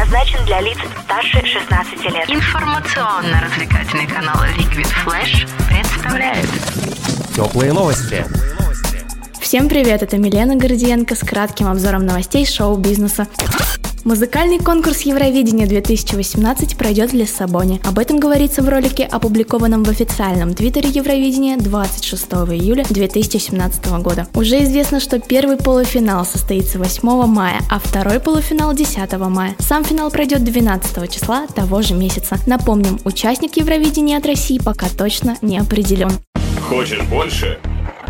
предназначен для лиц старше 16 лет. Информационно-развлекательный канал Liquid Flash представляет Теплые новости. Всем привет, это Милена Гордиенко с кратким обзором новостей шоу-бизнеса. Музыкальный конкурс Евровидения 2018 пройдет в Лиссабоне. Об этом говорится в ролике, опубликованном в официальном твиттере Евровидения 26 июля 2017 года. Уже известно, что первый полуфинал состоится 8 мая, а второй полуфинал 10 мая. Сам финал пройдет 12 числа того же месяца. Напомним, участник Евровидения от России пока точно не определен. Хочешь больше?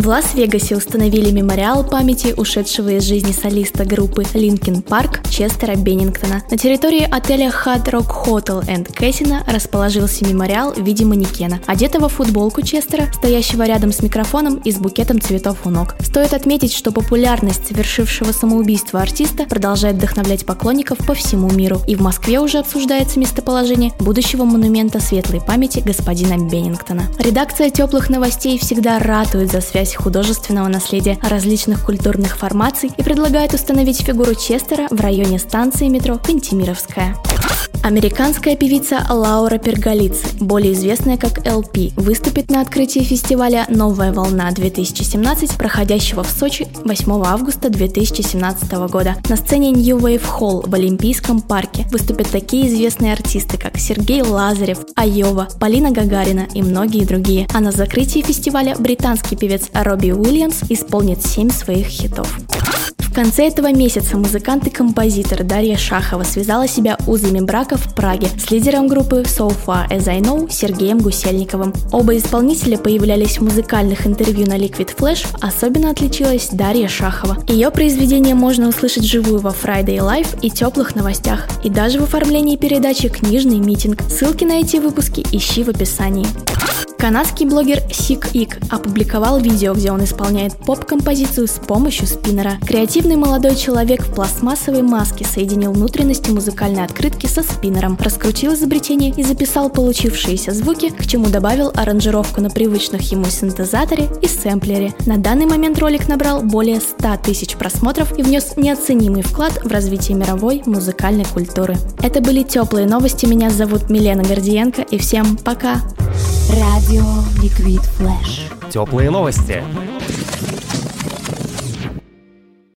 В Лас-Вегасе установили мемориал памяти ушедшего из жизни солиста группы Linkin Park Честера Беннингтона. На территории отеля Hard Rock Hotel and Casino расположился мемориал в виде манекена, одетого в футболку Честера, стоящего рядом с микрофоном и с букетом цветов у ног. Стоит отметить, что популярность совершившего самоубийство артиста продолжает вдохновлять поклонников по всему миру, и в Москве уже обсуждается местоположение будущего монумента светлой памяти господина Беннингтона. Редакция теплых новостей всегда ратует за связь художественного наследия различных культурных формаций и предлагает установить фигуру Честера в районе станции метро Кантемировская. Американская певица Лаура Перголиц, более известная как LP, выступит на открытии фестиваля «Новая волна-2017», проходящего в Сочи 8 августа 2017 года. На сцене New Wave Hall в Олимпийском парке выступят такие известные артисты, как Сергей Лазарев, Айова, Полина Гагарина и многие другие. А на закрытии фестиваля британский певец Робби Уильямс исполнит 7 своих хитов. В конце этого месяца музыкант и композитор Дарья Шахова связала себя узами брака в Праге с лидером группы So Far As I Know Сергеем Гусельниковым. Оба исполнителя появлялись в музыкальных интервью на Liquid Flash, особенно отличилась Дарья Шахова. Ее произведение можно услышать живую во Friday Live и теплых новостях, и даже в оформлении передачи «Книжный митинг». Ссылки на эти выпуски ищи в описании. Канадский блогер Сик Ик опубликовал видео, где он исполняет поп-композицию с помощью спиннера. Креативный молодой человек в пластмассовой маске соединил внутренности музыкальной открытки со спиннером, раскрутил изобретение и записал получившиеся звуки, к чему добавил аранжировку на привычных ему синтезаторе и сэмплере. На данный момент ролик набрал более 100 тысяч просмотров и внес неоценимый вклад в развитие мировой музыкальной культуры. Это были теплые новости. Меня зовут Милена Гордиенко и всем пока! Радио Liquid Flash. Теплые новости.